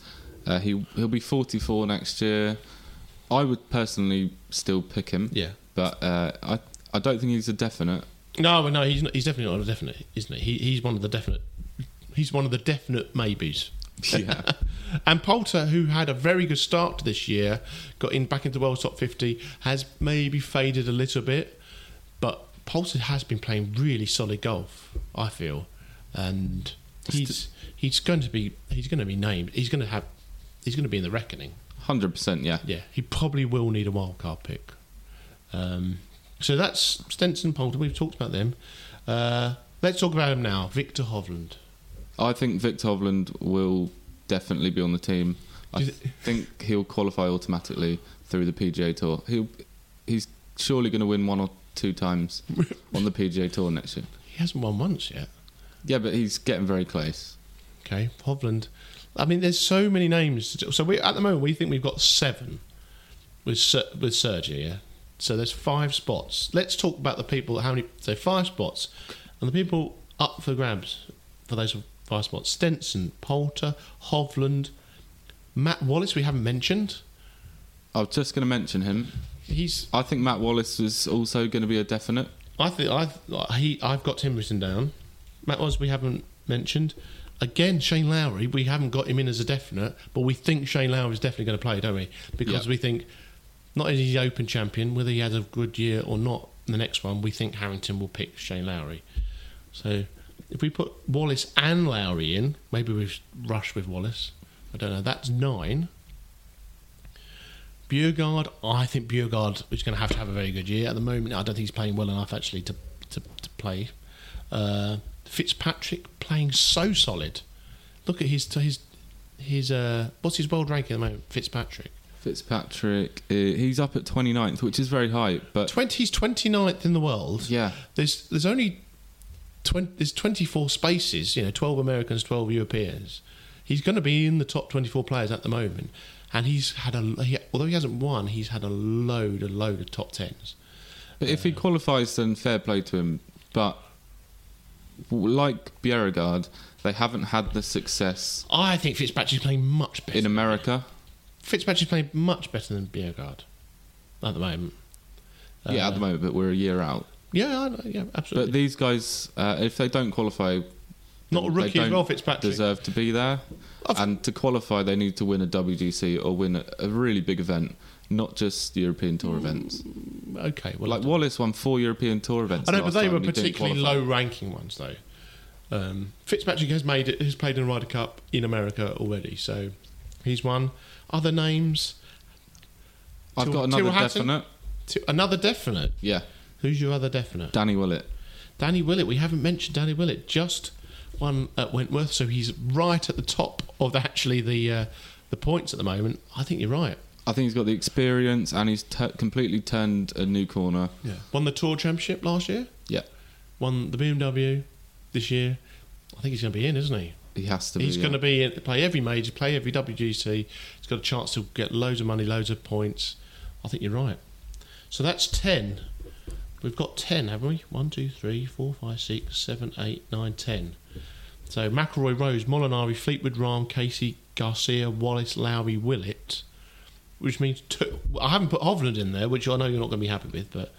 Uh, he he'll be 44 next year. I would personally still pick him,
Yeah.
but uh, I I don't think he's a definite.
No, no, he's not, he's definitely not a definite, isn't he? he? He's one of the definite. He's one of the definite maybes.
Yeah,
And Poulter, who had a very good start to this year, got in back into the world top 50, has maybe faded a little bit, but Poulter has been playing really solid golf. I feel, and he's he's going to be he's going to be named. He's going to have he's going to be in the reckoning.
hundred percent. Yeah,
Yeah, he probably will need a wild card pick. Um, so that's Stenson Poulter. We've talked about them. Uh, let's talk about him now. Viktor Hovland.
I think Viktor Hovland will definitely be on the team. I
you
think he'll qualify automatically through the PGA Tour. He'll he's surely going to win one or two times on the PGA Tour next year.
He hasn't won once yet.
Yeah, but he's getting very close.
Okay, Hovland. I mean, there's so many names. So we at the moment we think we've got seven with with Sergio. Yeah. So there's five spots. Let's talk about the people. How many? So five spots, and the people up for grabs for those five spots: Stenson, Poulter, Hovland, Matt Wallace. We haven't mentioned.
I was just going to mention him.
He's.
I think Matt Wallace is also going to be a definite.
I think I've he I've got him written down. Matt Wallace we haven't mentioned. Again, Shane Lowry, we haven't got him in as a definite, but we think Shane Lowry is definitely going to play, don't we? Because
Yeah.
we think not only is he Open champion, whether he has a good year or not, in the next one, we think Harrington will pick Shane Lowry. So if we put Wallace and Lowry in, maybe we rush with Wallace. I don't know. That's nine. Bjerregaard, I think Bjerregaard is going to have to have a very good year. At the moment, I don't think he's playing well enough actually to to, to play. Uh, Fitzpatrick playing so solid. Look at his his his uh, what's his world ranking at the moment? Fitzpatrick.
Fitzpatrick, uh, he's up at 29th, which is very high. But
20, he's 29th in the world.
yeah,
There's there's only 20, there's 24 spaces, you know, 12 Americans, 12 Europeans. He's going to be in the top 24 players at the moment. And he's had a, he, although he hasn't won, he's had a load, a load of top tens.
but if he qualifies, then fair play to him. But like Bjerregaard, they haven't had the success
I think Fitzpatrick's playing much better.
in America.
Fitzpatrick's playing much better than Bjerregaard at the moment.
yeah, at the
Uh,
moment, but we're a year out.
Yeah, yeah, absolutely.
But these guys, uh, if they don't qualify,
Not a rookie as well, Fitzpatrick.
deserve to be there.
Of-
And to qualify, they need to win a WGC or win a, really big event, not just European Tour events.
Okay, well,
Like Wallace won four European Tour events.
I know, but they were
and he didn't
particularly low-ranking ones, though. Um, Fitzpatrick has made it, has played in Ryder Cup in America already, so he's won. Other names,
I've got another definite.
another definite.
Yeah,
Who's your other definite?
Danny Willett.
Danny Willett. We haven't mentioned Danny Willett. Just one at Wentworth, so he's right at the top of actually the uh, the points at the moment. I think you're right.
I think he's got the experience and he's t- completely turned a new corner.
Yeah. Won the Tour Championship last year.
Yeah,
Won the BMW this year. I think he's going to be in, isn't he?
he has to be.
He's
yeah.
going to be in, play every major, play every WGC. He's got a chance to get loads of money, loads of points. I think you're right. So that's ten. We've got ten, haven't we? One, two, three, four, five, six, seven, eight, nine, ten. So McIlroy, Rose, Molinari, Fleetwood, Rahm, Casey, Garcia, Wallace, Lowry, Willett, which means two. I haven't put Hovland in there, which I know you're not going to be happy with, but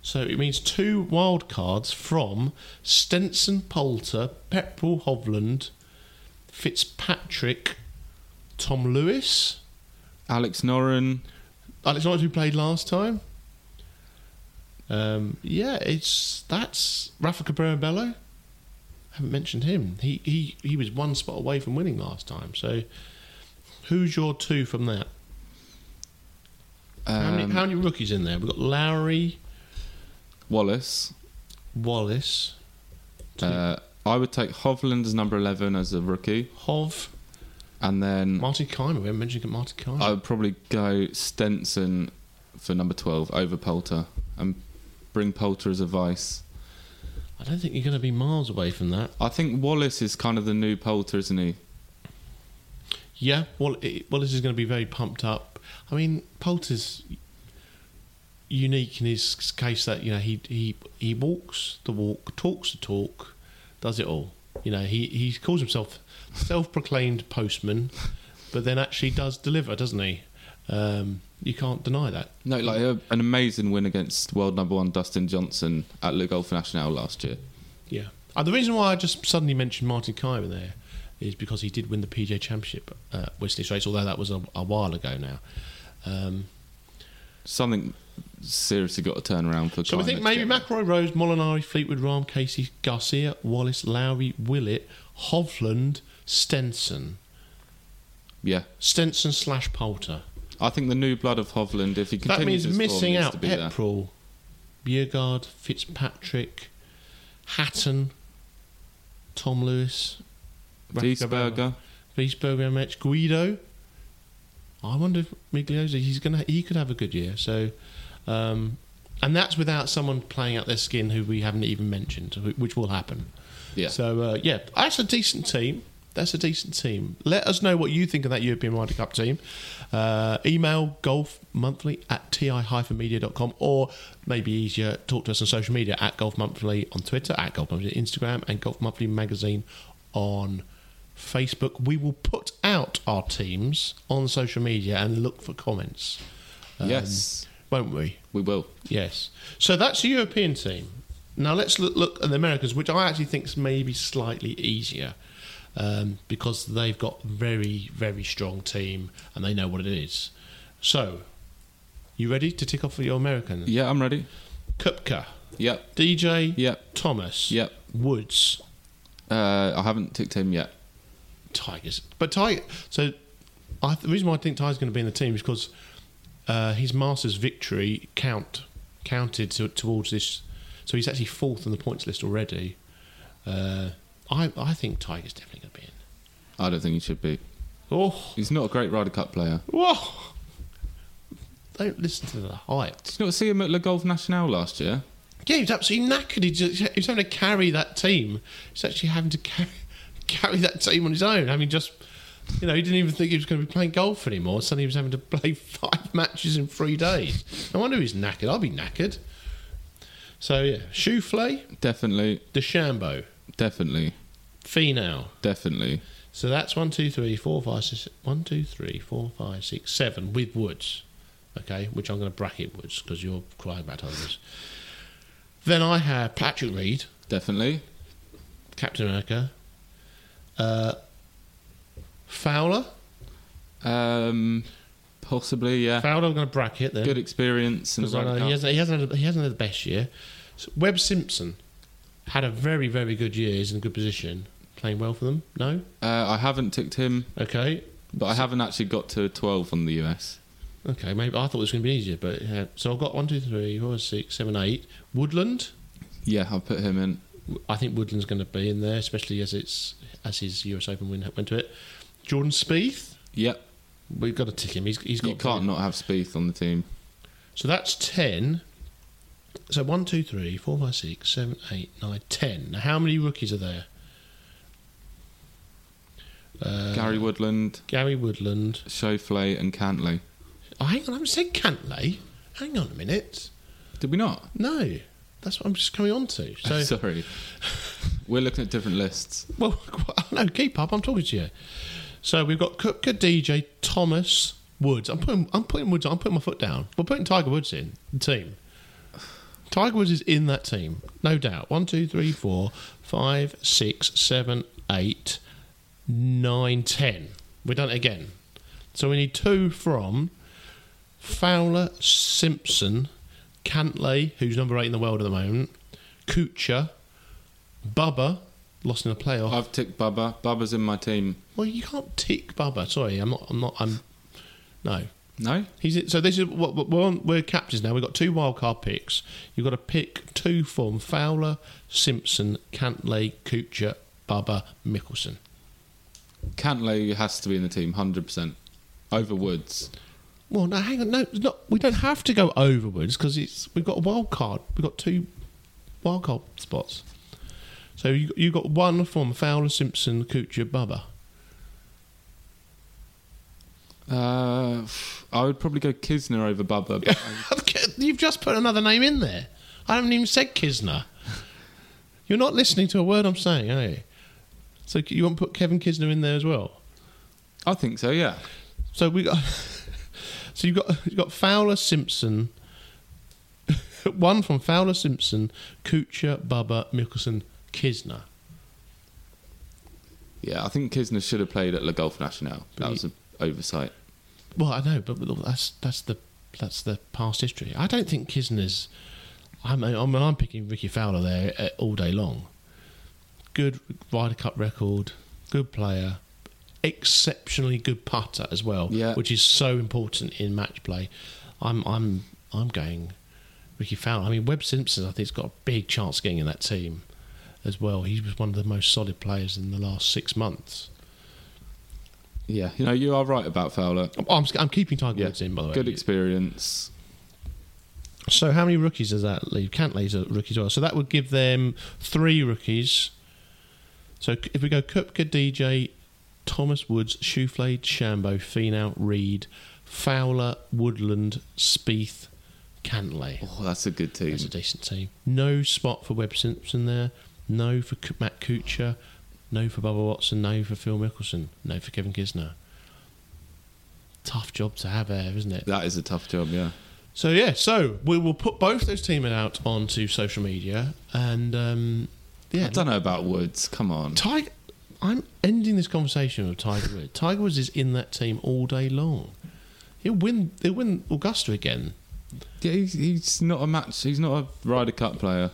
so it means two wild cards from Stenson, Poulter, Pepperell, Hovland, Fitzpatrick, Tom Lewis,
Alex Noren.
Alex Knight, who played last time. Um, yeah, it's that's Rafa Cabrera Bello. Haven't mentioned him. He he he was one spot away from winning last time. So, who's your two from that? how, many,
Um,
how many rookies in there? We've got Lowry,
Wallace.
Wallace,
Uh, I would take Hovland as number 11 as a rookie.
Hov,
And then
Martin Kaymer. We haven't mentioned Martin Kaymer.
I would probably go Stenson for number 12 over Poulter and bring Poulter as a vice.
I don't think you're going to be miles away from that.
I think Wallace is kind of the new Poulter, isn't he?
Yeah, well, it, Wallace is going to be very pumped up. I mean, Poulter's unique in his case that you know he he he walks the walk, talks the talk, does it all. You know, he he calls himself self-proclaimed postman, but then actually does deliver, doesn't he? Um, you can't deny that.
No, like a, an amazing win against world number one Dustin Johnson at Le Golf National last year.
Yeah. And the reason why I just suddenly mentioned Martin Kaymer there is because he did win the PGA Championship at Whistling Straits, although that was a, a while ago now. Um,
Something seriously got to turn around for.
So I think maybe
get
McIlroy, Rose, Molinari, Fleetwood, Rahm, Casey, Garcia, Wallace, Lowry, Willett, Hovland, Stenson.
Yeah,
Stenson slash Poulter.
I think the new blood of Hovland, if he
That
continues
means
his form,
missing
needs
out
to be there.
Pepperell, Bjerregaard, Fitzpatrick, Hatton, Tom Lewis,
Wiesberger.
Wiesberger, Metch, Guido. I wonder if Migliozzi, he's gonna he could have a good year. So, um, and that's without someone playing out their skin who we haven't even mentioned, which will happen.
Yeah.
So uh, yeah, that's a decent team. That's a decent team. Let us know what you think of that European Ryder Cup team. Uh, email golfmonthly at ti-media.com or maybe easier, talk to us on social media at Golf Monthly on Twitter, at Golf Monthly Instagram, and Golf Monthly Magazine on Facebook. We will put out our teams on social media and look for comments, um,
yes,
won't we?
we will.
Yes. So that's the European team. Now let's look, look at the Americans, which I actually think is maybe slightly easier um, because they've got very, very strong team and they know what it is. So, you ready to tick off for your Americans?
Yeah, I'm ready.
Koepka,
Yep,
DJ,
yep,
Thomas,
yep.
Woods,
Uh, I haven't ticked him yet.
Tigers. But Tiger. So, I, the reason why I think Tiger's going to be in the team is because uh, his Masters victory count counted to, towards this. So he's actually fourth on the points list already. Uh, I I think Tiger's definitely going to be in.
I don't think he should be.
Oh,
He's not a great Ryder Cup player.
whoa! Don't listen to the hype.
Did you not see him at Le Golf National last year?
Yeah, he was absolutely knackered. He, just, he was having to carry that team. He's actually having to carry, carry that team on his own. Having just, you know, he didn't even think he was going to be playing golf anymore. Suddenly he was having to play five matches in three days. No wonder he's knackered. I'll be knackered. So, yeah, Schauffele,
Definitely,
DeChambeau,
definitely,
Finau.
definitely.
So that's one, two, three, four, five, six. One, two, three, four, five, six, seven with Woods. Okay, which I'm going to bracket Woods because you're crying about others. Then I have Patrick Reed,
Definitely.
Captain America. Uh, Fowler.
Um, possibly, yeah.
Fowler, I'm going to bracket then.
Good experience. And
I know he hasn't, he, hasn't had, he hasn't had the best year. So Webb Simpson had a very, very good year. He's in a good position. Playing well for them? No?
uh, I haven't ticked him,
Okay.
but I haven't actually got to 12 on the US.
Okay, maybe I thought it was going to be easier, but yeah. So I've got one, two, three, four, six, seven, eight. Woodland.
Yeah, I'll put him in.
I think Woodland's going to be in there, especially as it's as his US Open win went to it. Jordan Spieth.
Yep.
We've got to tick him. He's, he's got
You can't not have Spieth on the team.
So that's 10. So one, two, three, four, five, six, seven, eight, nine, ten. Now, how many rookies are there? Uh,
Gary Woodland,
Gary Woodland.
Schauffele, and Cantlay.
Oh, hang on, I haven't said Cantlay. Hang on a minute.
Did we not?
No, that's what I'm just coming on to. So,
Sorry. We're looking at different lists.
well, no, keep up. I'm talking to you. So we've got Koepka, DJ, Thomas, Woods. I'm putting, I'm putting Woods. I'm putting my foot down. We're putting Tiger Woods in the team. Tiger Woods is in that team, no doubt. One, two, three, four, five, six, seven, eight, nine, ten. We've done it again. So we need two from Fowler, Simpson, Cantlay, who's number eight in the world at the moment, Kuchar, Bubba, lost in the playoff.
I've ticked Bubba. Bubba's in my team.
Well, you can't tick Bubba. Sorry, I'm not. I'm not. I'm. No,
No?
he's so. This is what we're on. We're captains now. We've got two wildcard picks. You've got to pick two from Fowler, Simpson, Cantlay, Kuchar, Bubba, Mickelson.
Cantlay has to be in the team, 100%. Over Woods.
Well, no, hang on. No, not. We don't have to go over Woods because it's we've got a wild card. We've got two wild card spots. So you you got one from Fowler, Simpson, Kuchar, Bubba.
Uh, I would probably go Kisner over Bubba. But
You've just put another name in there. I haven't even said Kisner. You're not listening to a word I'm saying, are you? So you want to put Kevin Kisner in there as well?
I think so, yeah.
So we got. So you've got you've got Fowler, Simpson. one from Fowler, Simpson, Kuchar, Bubba, Mickelson, Kisner.
Yeah, I think Kisner should have played at Le Golf National. That was an oversight.
Well, I know, but that's that's the that's the past history. I don't think Kisner's. I mean, I'm picking Rickie Fowler there uh, all day long. Good Ryder Cup record, good player, exceptionally good putter as well,
Yeah.
which is so important in match play. I'm I'm I'm going Rickie Fowler. I mean, Webb Simpson, I think, has got a big chance of getting in that team as well. He was one of the most solid players in the last six months.
Yeah, you know, you are right about Fowler.
Oh, I'm, I'm keeping Tiger
Yeah,
Woods in, by the way.
good experience.
So how many rookies does that leave? Cantlay's a rookie as well. So that would give them three rookies. So if we go Koepka, DJ, Thomas Woods, Schauffele, Shambo, Finau, Reed, Fowler, Woodland, Spieth, Cantlay.
Oh, that's a good team.
That's a decent team. No spot for Webb Simpson there. No for Matt Kuchar. No for Bubba Watson. No for Phil Mickelson. No for Kevin Kisner. Tough job to have there, isn't it?
That is a tough job, yeah.
So yeah, so we will put both those teams out onto social media, and um, yeah,
I don't know about Woods. Come on.
Tiger. I'm ending this conversation with Tiger Woods. Tiger Woods is in that team all day long. He'll win. He'll win Augusta again.
Yeah, he's, he's not a match. He's not a Ryder Cup player.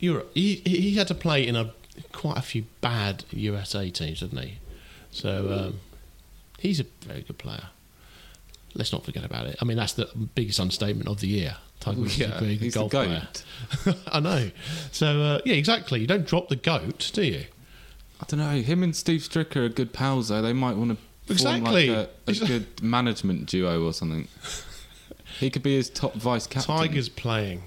Europe. He he had to play in a quite a few bad USA teams, didn't he? So um, he's a very good player. Let's not forget about it. I mean, that's the biggest understatement of the year. Tiger Woods is a
Yeah,
very good
he's
golf player.
goat.
I know. So uh, yeah, exactly. You don't drop the goat, do you?
I don't know. Him and Steve Stricker are good pals, though. They might want to
Exactly.
form like a, a good management duo or something. He could be his top vice captain.
Tiger's playing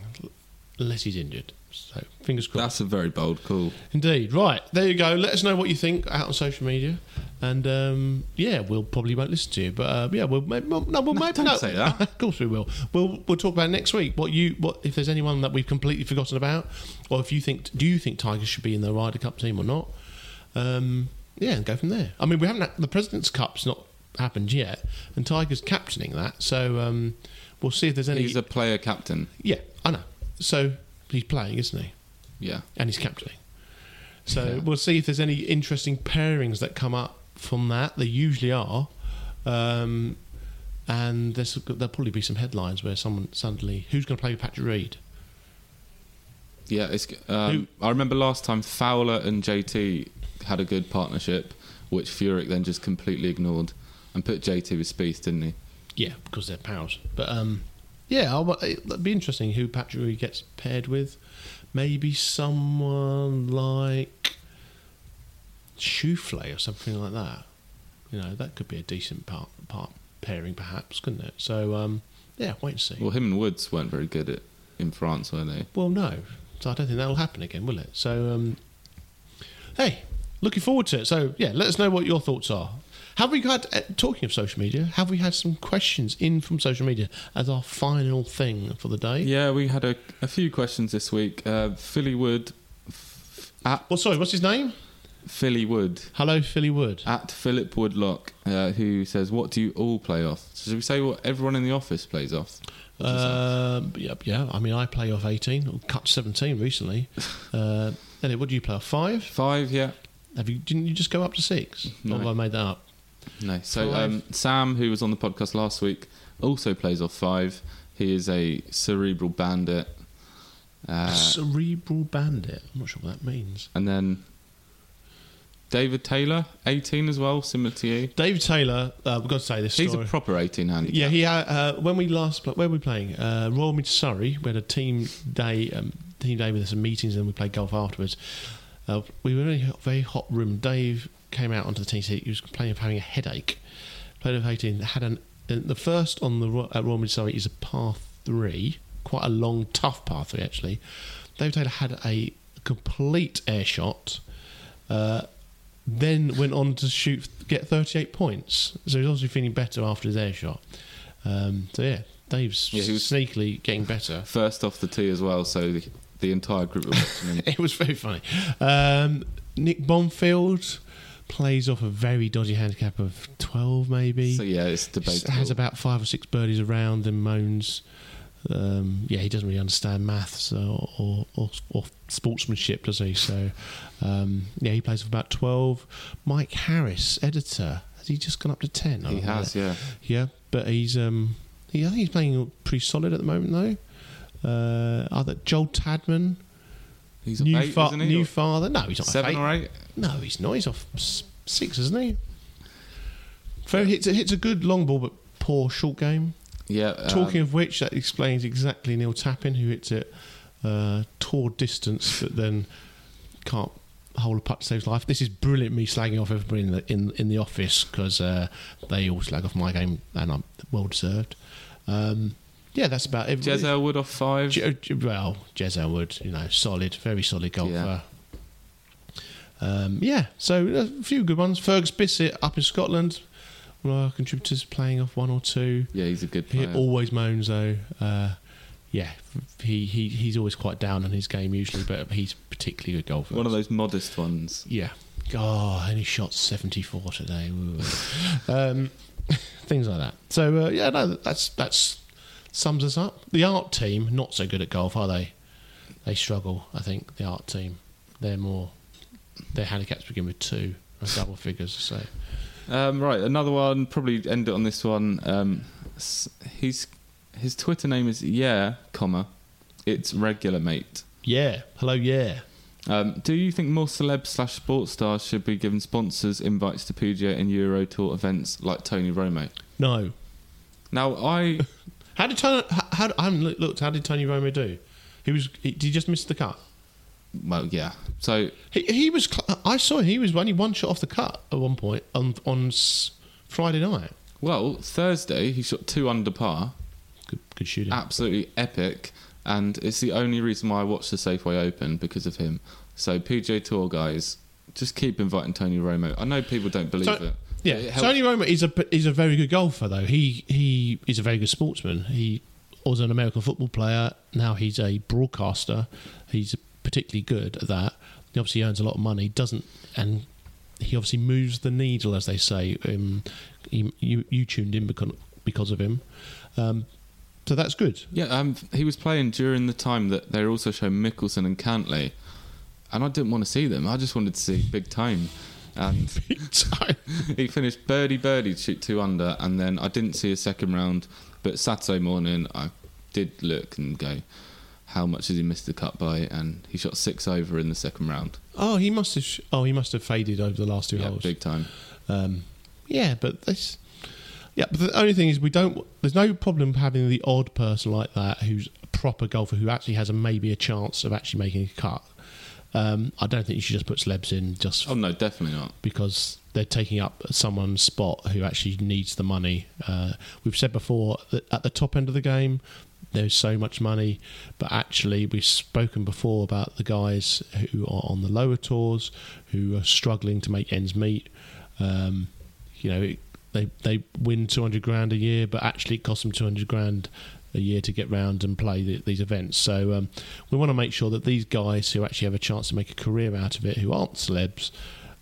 unless he's injured. So fingers crossed.
That's a very bold call.
Indeed. Right there you go. Let us know what you think out on social media, and um, yeah, we'll probably won't listen to you, but uh, yeah, we'll maybe, no, we'll no,
maybe
no.
say that.
of course we will. We'll we'll talk about next week. What you what if there's anyone that we've completely forgotten about, or if you think do you think Tigers should be in the Ryder Cup team or not? Um, yeah, and go from there. I mean, we haven't had, the President's Cup's not happened yet, and Tigers captaining that, so um, we'll see if there's any.
He's a player captain.
Yeah, I know. So he's playing, isn't he?
Yeah.
And he's captaining. So
Yeah.
we'll see if there's any interesting pairings that come up from that. There usually are. Um, and there's, there'll probably be some headlines where someone suddenly, who's going to play with Patrick Reed?
Yeah, it's. Um, I remember last time Fowler and JT had a good partnership, which Furyk then just completely ignored and put JT with Spieth, didn't he?
Yeah, because they're pals. But um, yeah, I'll, it'd be interesting who Patrick gets paired with. Maybe someone like Schauffele or something like that. You know, that could be a decent part, part pairing, perhaps, couldn't it? So um, yeah, wait and see.
Well, him and Woods weren't very good at in France, were they?
Well, no. So I don't think that'll happen again, will it? So, um, hey, looking forward to it. So, yeah, let us know what your thoughts are. Have we got, uh, talking of social media, have we had some questions in from social media as our final thing for the day?
Yeah, we had a, a few questions this week. Uh, Philly Wood f- at
Well, sorry, what's his name?
Philly Wood
Hello, Philly Wood.
at Philip Woodlock, uh, who says, "What do you all play off?" So should we say what everyone in the office plays off? What does that-
Um, yeah, yeah, I mean, I play off 18, or cut 17 recently. Uh, Elliott, what do you play off? Five?
Five, yeah.
Have you, didn't you just go up to six?
No.
Or I made that up?
No. So um, Sam, who was on the podcast last week, also plays off five. He is a cerebral bandit. Uh,
Cerebral bandit. I'm not sure what that means.
and then David Taylor, 18 as well, similar to you.
David Taylor, uh, we've got to say this
He's
story.
a proper 18 handicap.
Yeah, he had, uh, when we last pla- where were we playing uh, Royal Mid Surrey. We had a team day, um, team day with some meetings, and we played golf afterwards. Uh, we were in a very hot room. Dave came out onto the team. He was complaining of having a headache. Played of eighteen. Had an the first on the at Royal Mid Surrey is a par three, quite a long, tough par three actually. David Taylor had a complete air shot. Uh, then went on to shoot, get 38 points. So he's obviously feeling better after his air shot. Um, so yeah, Dave's
Yeah, he was-
sneakily getting better.
First off the tee as well, so the, the entire group were watching him.
It was very funny. Um, Nick Bonfield plays off a very dodgy handicap of 12, maybe.
so yeah, it's debatable.
has about five or six birdies around and moans. Um, yeah, he doesn't really understand maths or, or, or, or sportsmanship, does he? So, um, yeah, he plays for about 12. Mike Harris, editor, has he just gone up to 10?
He
know.
has, yeah.
Yeah, but he's um, he, I think he's playing pretty solid at the moment though. Uh, other Joel Tadman,
He's
new,
eight,
fa-
isn't he?
new father. No, he's not
seven or eight.
No, he's not. He's off six, isn't he? Very hits hits a good long ball, but poor short game.
Yeah. um,
Talking of which, that explains exactly Neil Tappin, who hits it uh, toward distance, but then can't hold a putt to save his life. This is brilliant. Me slagging off everybody in the in, in the office because uh, they all slag off my game, and I'm well deserved. Um, yeah, that's about it.
Jezz Ellwood off five.
Je- Je- well, Jezz Ellwood, you know, solid, very solid golfer. Um, yeah, so a few good ones. Fergus Bissett up in Scotland, one of our contributors playing off one or two.
yeah, he's a good
He
player.
always moans though. Uh, yeah, he, he he's always quite down on his game usually, but he's particularly good golfer.
One of those modest ones.
Yeah. Oh, and he shot 74 today. Um, things like that. So, uh, yeah, no, that's that's sums us up. The art team, not so good at golf, are they? They struggle, I think, the art team. They're more, their handicaps begin with two, double figures, so.
Um, right, another one. Probably end it on this one. Um, he's his Twitter name is yeah, comma. It's regular mate.
Yeah. Hello, yeah.
Um, do you think more celeb slash sports stars should be given sponsors invites to PGA and Euro Tour events like Tony Romo?
No.
Now I
How did Tony, how, how, I haven't looked, how did Tony Romo do? He was, he, did he just miss the cut?
well yeah. So
He, he was. I saw he was only one shot off the cut at one point on on Friday night.
well Thursday he shot two under par,
Good, good shooting.
absolutely epic, and it's the only reason why I watched the Safeway Open because of him. So PGA Tour guys, just keep inviting Tony Romo. I know people don't believe
So-
it.
Yeah, Tony Romo is a is a very good golfer though. He he is a very good sportsman. He was an American football player. Now he's a broadcaster. He's particularly good at that. He obviously earns a lot of money. Doesn't and he obviously moves the needle, as they say. Um, he, you you tuned in because because of him. Um, so that's good.
Yeah, um, he was playing during the time that they also showed Mickelson and Cantlay, and I didn't want to see them. I just wanted to see Big Tone. And he finished birdie birdie to shoot two under, and then I didn't see a second round. But Saturday morning, I did look and go, how much has he missed the cut by? And he shot six over in the second round.
Oh, he must have. sh- Oh, he must have faded over the last two
Yeah,
holes.
big time.
Um, yeah, but this. Yeah, but the only thing is we don't. There's no problem having the odd person like that who's a proper golfer who actually has a maybe a chance of actually making a cut. Um, I don't think you should just put celebs in just
Oh no, definitely not.
because they're taking up someone's spot who actually needs the money. Uh, we've said before that at the top end of the game, there's so much money, but actually, we've spoken before about the guys who are on the lower tours who are struggling to make ends meet. Um, you know, they they win 200 grand a year, but actually, it costs them 200 grand a year to get round and play the, these events. So um, we want to make sure that these guys who actually have a chance to make a career out of it, who aren't celebs,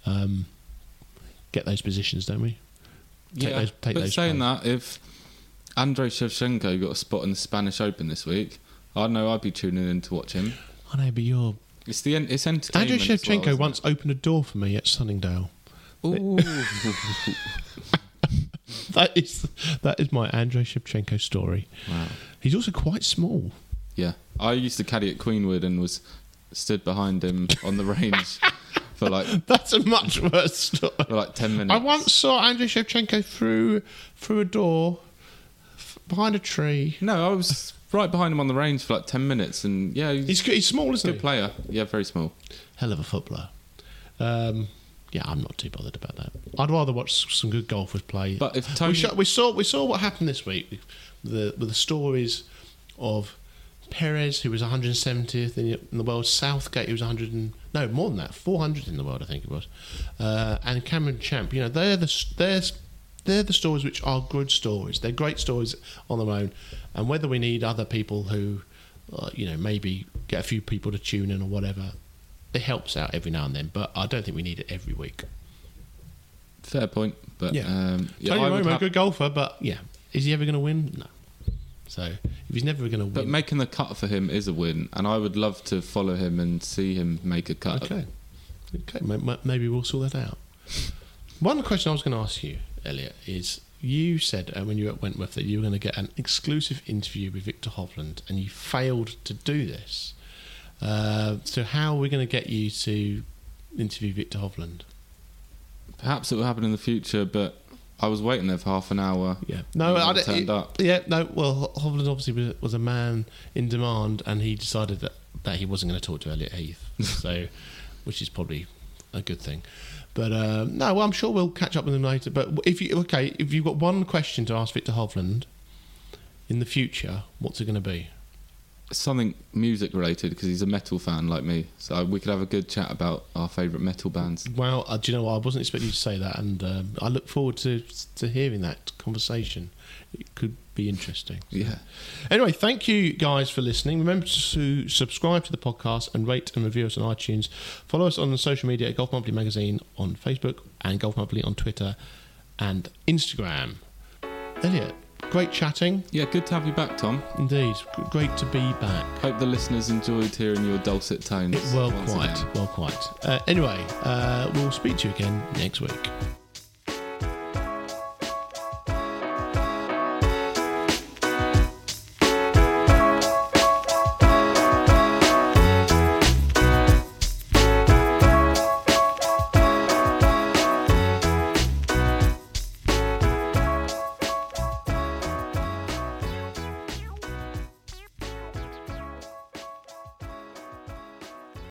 um, get those positions, don't we? Take
yeah,
those- take
but
those
saying that, if Andrei Shevchenko got a spot in the Spanish Open this week, I know I'd be tuning in to watch him.
I know, but you're
It's the it's entertainment.
Andrew
as well,
Shevchenko
it?
once opened a door for me at Sunningdale.
Ooh.
That is that is my Andrei Shevchenko story.
wow.
He's also quite small.
Yeah, I used to caddy at Queenwood and was stood behind him on the range for like
That's a much worse story.
for like ten minutes.
I once saw Andrei Shevchenko through through a door f- behind a tree.
no, I was right behind him on the range for like ten minutes, and yeah, he's
He's he's small,
a
isn't
good
he?
player. Yeah, very small.
Hell of a footballer. Um, yeah, I'm not too bothered about that. I'd rather watch some good golfers play.
But if
we,
Tony,
sho- we saw we saw what happened this week with the with the stories of Perez, who was 170th in the- in the world, Southgate, who was 100 and no more than that, 400 in the world, I think it was, uh, and Cameron Champ. You know, they're the they're they're the stories which are good stories. They're great stories on their own, and whether we need other people who, uh, you know, maybe get a few people to tune in or whatever, it helps out every now and then. But I don't think we need it every week.
fair point, but
Yeah.
um, yeah,
Tony
I would
Romo,
have-
good golfer, but yeah, is he ever going to win? No. So if he's never going to win, but
making the cut for him is a win, and I would love to follow him and see him make a cut.
okay, okay, ma- ma- maybe we'll sort that out. One question I was going to ask you, Elliott, is you said uh, when you were at Wentworth that you were going to get an exclusive interview with Viktor Hovland, and you failed to do this. Uh, so how are we going to get you to interview Viktor Hovland?
Perhaps it will happen in the future, but I was waiting there for half an hour.
Yeah. No, I
turned up.
Yeah, no. Well, Hovland obviously was, was a man in demand, and he decided that, that he wasn't going to talk to Elliott Heath, so which is probably a good thing. But um, no, well, I'm sure we'll catch up with him later. But if you okay, if you've got one question to ask Viktor Hovland in the future, what's it going to be?
Something music related because he's a metal fan like me, so we could have a good chat about our favourite metal bands.
Well, uh, do you know what? I wasn't expecting you to say that, and um, I look forward to to hearing that conversation. It could be interesting.
Yeah.
Anyway, thank you guys for listening. Remember to subscribe to the podcast and rate and review us on iTunes. Follow us on social media at Golf Monthly Magazine on Facebook and Golf Monthly on Twitter and Instagram. Elliott, great chatting.
Yeah, good to have you back, Tom.
Indeed, G- great to be back.
Hope the listeners enjoyed hearing your dulcet tones.
It, well, quite,
again.
well, quite. Uh, anyway, uh, we'll speak to you again next week.